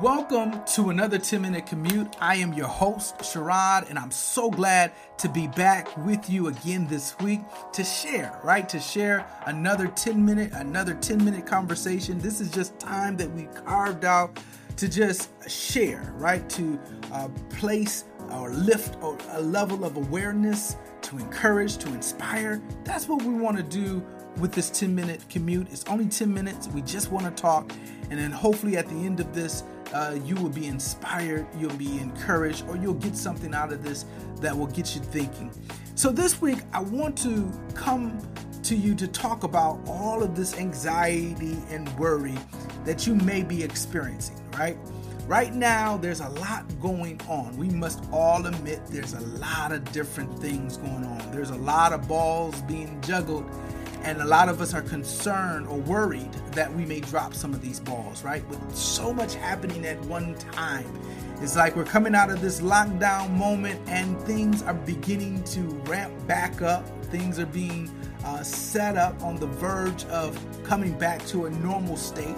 Welcome to another 10 minute commute. I am your host, Sherrod, and I'm so glad to be back with you again this week to share, right? To share another 10 minute, another 10 minute conversation. This is just time that we carved out to just share, right? To uh, place or lift a level of awareness, to encourage, to inspire. That's what we want to do with this 10 minute commute. It's only 10 minutes. We just want to talk. And then hopefully at the end of this, uh, you will be inspired, you'll be encouraged, or you'll get something out of this that will get you thinking. So, this week, I want to come to you to talk about all of this anxiety and worry that you may be experiencing, right? Right now, there's a lot going on. We must all admit there's a lot of different things going on. There's a lot of balls being juggled and a lot of us are concerned or worried that we may drop some of these balls, right? With so much happening at one time. It's like we're coming out of this lockdown moment and things are beginning to ramp back up. Things are being uh, set up on the verge of coming back to a normal state.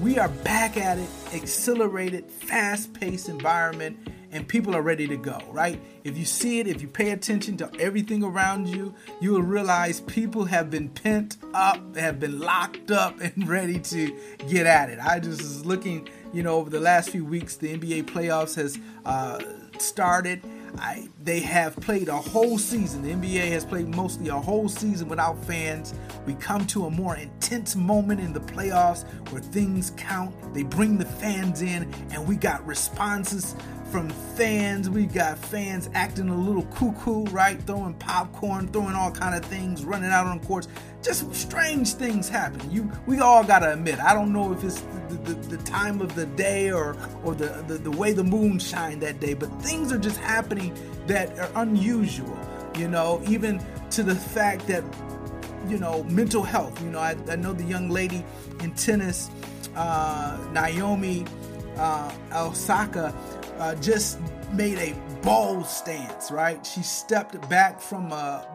We are back at it, accelerated, fast paced environment and people are ready to go, right? If you see it, if you pay attention to everything around you, you will realize people have been pent up, they have been locked up, and ready to get at it. I just was looking, you know, over the last few weeks, the NBA playoffs has uh, started I, they have played a whole season. The NBA has played mostly a whole season without fans. We come to a more intense moment in the playoffs where things count. They bring the fans in, and we got responses from fans. We got fans acting a little cuckoo, right? Throwing popcorn, throwing all kind of things, running out on courts. Just strange things happen. You, we all gotta admit. I don't know if it's the, the, the time of the day or or the, the the way the moon shined that day, but things are just happening that are unusual. You know, even to the fact that you know mental health. You know, I, I know the young lady in tennis, uh, Naomi uh, Osaka uh, just made a bold stance, right? She stepped back from a,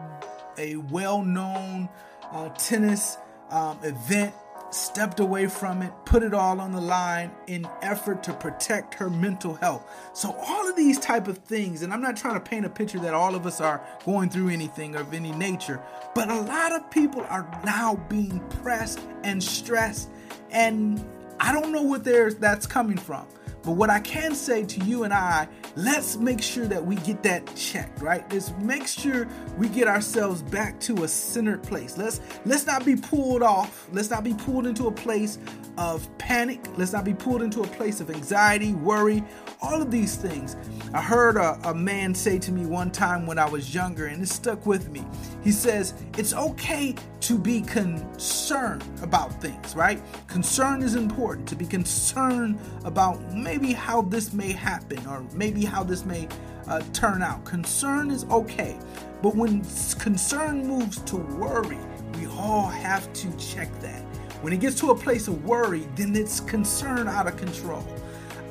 a well known uh, tennis um, event, stepped away from it, put it all on the line in effort to protect her mental health. So all of these type of things, and I'm not trying to paint a picture that all of us are going through anything of any nature, but a lot of people are now being pressed and stressed and I don't know what there's that's coming from. But what I can say to you and I, let's make sure that we get that checked, right? Let's make sure we get ourselves back to a centered place. Let's let's not be pulled off. Let's not be pulled into a place of panic. Let's not be pulled into a place of anxiety, worry, all of these things. I heard a, a man say to me one time when I was younger, and it stuck with me. He says, It's okay to be concerned about things, right? Concern is important, to be concerned about maybe how this may happen or maybe how this may uh, turn out. Concern is okay. But when concern moves to worry, we all have to check that. When it gets to a place of worry, then it's concern out of control.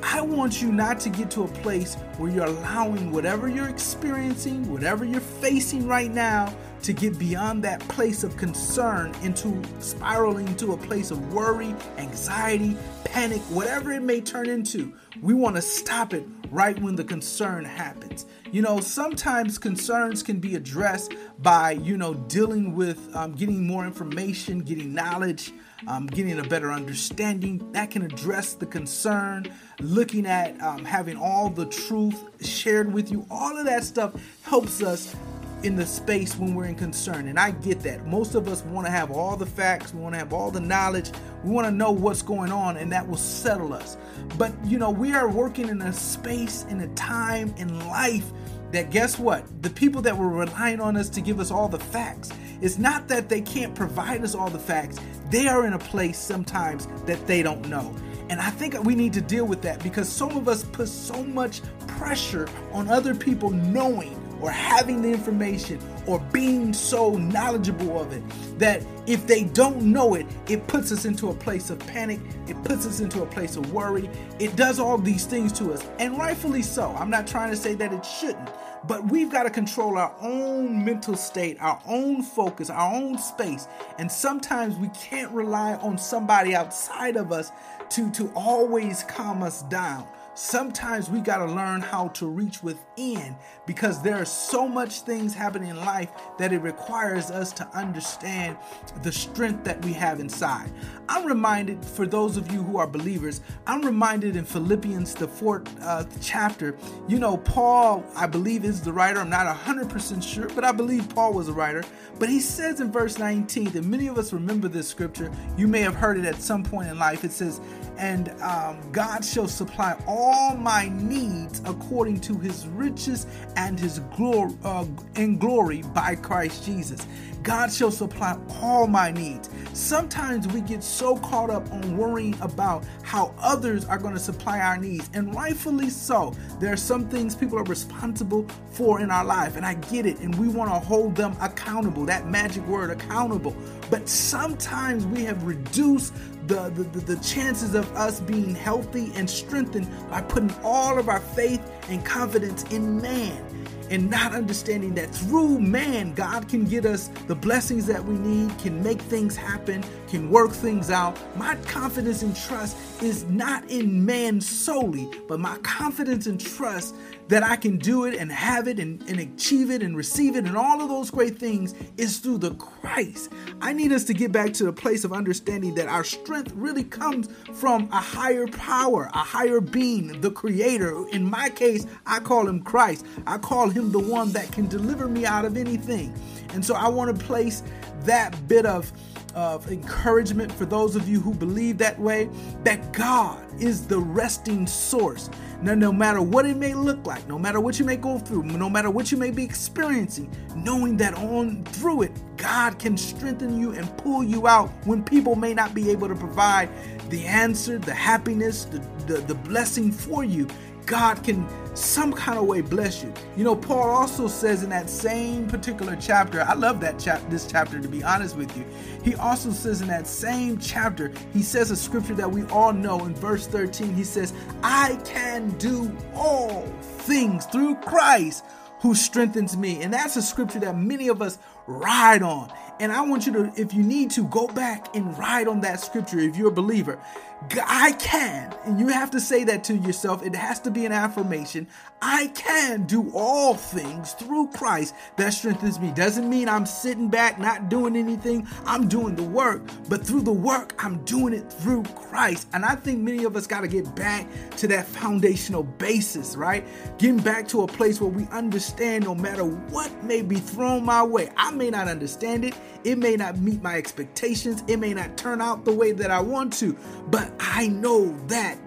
I want you not to get to a place where you're allowing whatever you're experiencing, whatever you're facing right now, to get beyond that place of concern into spiraling into a place of worry, anxiety, panic, whatever it may turn into. We want to stop it right when the concern happens. You know, sometimes concerns can be addressed by, you know, dealing with um, getting more information, getting knowledge um, getting a better understanding that can address the concern, looking at um, having all the truth shared with you. All of that stuff helps us in the space when we're in concern. And I get that. Most of us want to have all the facts, we want to have all the knowledge, we want to know what's going on, and that will settle us. But, you know, we are working in a space, in a time in life that guess what? The people that were relying on us to give us all the facts, it's not that they can't provide us all the facts, they are in a place sometimes that they don't know. And I think we need to deal with that because some of us put so much pressure on other people knowing or having the information or being so knowledgeable of it that if they don't know it, it puts us into a place of panic, it puts us into a place of worry, it does all these things to us, and rightfully so. I'm not trying to say that it shouldn't, but we've got to control our own mental state, our own focus, our own space, and sometimes we can't rely on somebody outside of us to, to always calm us down. Sometimes we got to learn how to reach within because there are so much things happening in life that it requires us to understand the strength that we have inside. I'm reminded, for those of you who are believers, I'm reminded in Philippians, the fourth uh, chapter, you know, Paul, I believe, is the writer. I'm not 100% sure, but I believe Paul was a writer. But he says in verse 19, and many of us remember this scripture, you may have heard it at some point in life. It says, And um, God shall supply all my needs according to his riches and his glory uh, in glory by Christ Jesus. God shall supply all my needs. Sometimes we get so caught up on worrying about how others are going to supply our needs, and rightfully so. There are some things people are responsible for in our life, and I get it, and we want to hold them accountable. That magic word, accountable. But sometimes we have reduced the, the, the, chances of us being healthy and strengthened by putting all of our faith and confidence in man and not understanding that through man, God can get us the blessings that we need, can make things happen, can work things out. My confidence and trust is not in man solely, but my confidence and trust that I can do it and have it and, and achieve it and receive it and all of those great things is through the Christ. I need us to get back to the place of understanding that our strength really comes from a higher power, a higher being, the creator. In my case, I call him Christ. I call him the one that can deliver me out of anything. And so I want to place that bit of of encouragement for those of you who believe that way that God is the resting source. Now, no matter what it may look like, no matter what you may go through, no matter what you may be experiencing, knowing that on through it, God can strengthen you and pull you out when people may not be able to provide the answer, the happiness, the, the, the blessing for you. God can some kind of way bless you. You know, Paul also says in that same particular chapter, I love that chap this chapter to be honest with you. He also says in that same chapter, he says a scripture that we all know in verse 13. He says, "I can do all things through Christ who strengthens me." And that's a scripture that many of us ride on. And I want you to, if you need to, go back and ride on that scripture if you're a believer. I can, and you have to say that to yourself. It has to be an affirmation. I can do all things through Christ that strengthens me. Doesn't mean I'm sitting back, not doing anything. I'm doing the work, but through the work, I'm doing it through Christ. And I think many of us got to get back to that foundational basis, right? Getting back to a place where we understand no matter what may be thrown my way, I may not understand it. It may not meet my expectations. It may not turn out the way that I want to, but I know that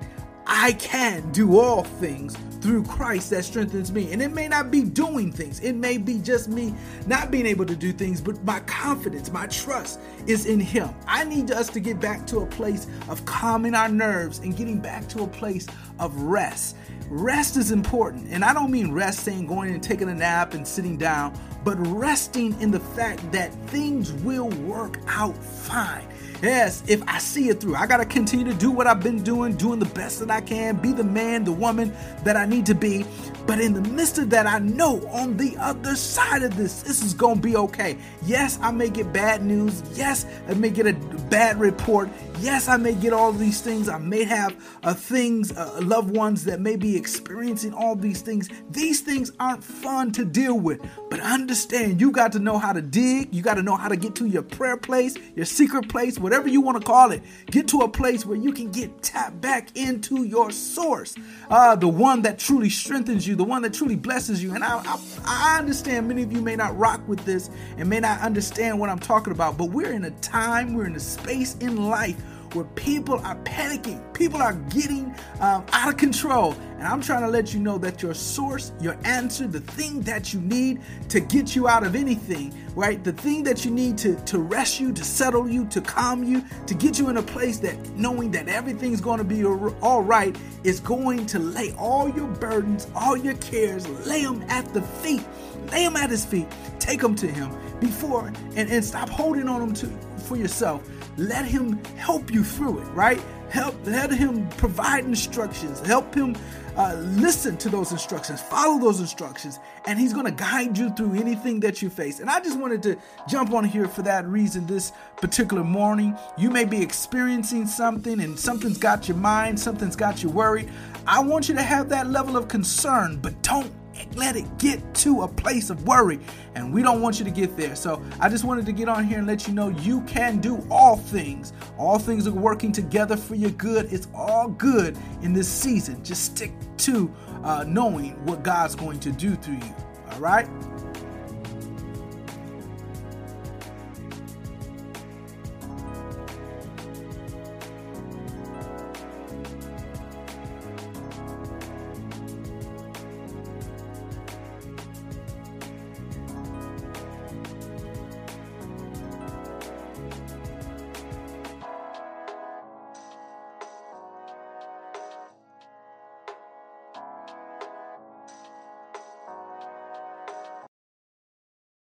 I can do all things through Christ that strengthens me. And it may not be doing things, it may be just me not being able to do things, but my confidence, my trust is in Him. I need us to get back to a place of calming our nerves and getting back to a place of rest. Rest is important. And I don't mean rest saying going and taking a nap and sitting down, but resting in the fact that things will work out fine. Yes, if I see it through, I got to continue to do what I've been doing, doing the best that I can, be the man, the woman that I need to be. But in the midst of that, I know on the other side of this, this is going to be okay. Yes, I may get bad news. Yes, I may get a bad report. Yes, I may get all these things. I may have uh, things, uh, loved ones that may be experiencing all these things. These things aren't fun to deal with. But understand, you got to know how to dig. You got to know how to get to your prayer place, your secret place, whatever you want to call it. Get to a place where you can get tapped back into your source, uh, the one that truly strengthens you, the one that truly blesses you. And I, I, I understand many of you may not rock with this and may not understand what I'm talking about, but we're in a time, we're in a space in life where people are panicking, people are getting um, out of control. And I'm trying to let you know that your source, your answer, the thing that you need to get you out of anything, right? The thing that you need to, to rest you, to settle you, to calm you, to get you in a place that knowing that everything's going to be all right is going to lay all your burdens, all your cares, lay them at the feet, lay them at his feet, take them to him before and, and stop holding on them to for yourself let him help you through it, right? Help, let him provide instructions. Help him uh, listen to those instructions, follow those instructions, and He's going to guide you through anything that you face. And I just wanted to jump on here for that reason this particular morning. You may be experiencing something and something's got your mind, something's got you worried. I want you to have that level of concern, but don't let it get to a place of worry. And we don't want you to get there. So I just wanted to get on here and let you know you can do all things. All things are working together for your good. It's all good in this season. Just stick to uh, knowing what God's going to do through you. All right?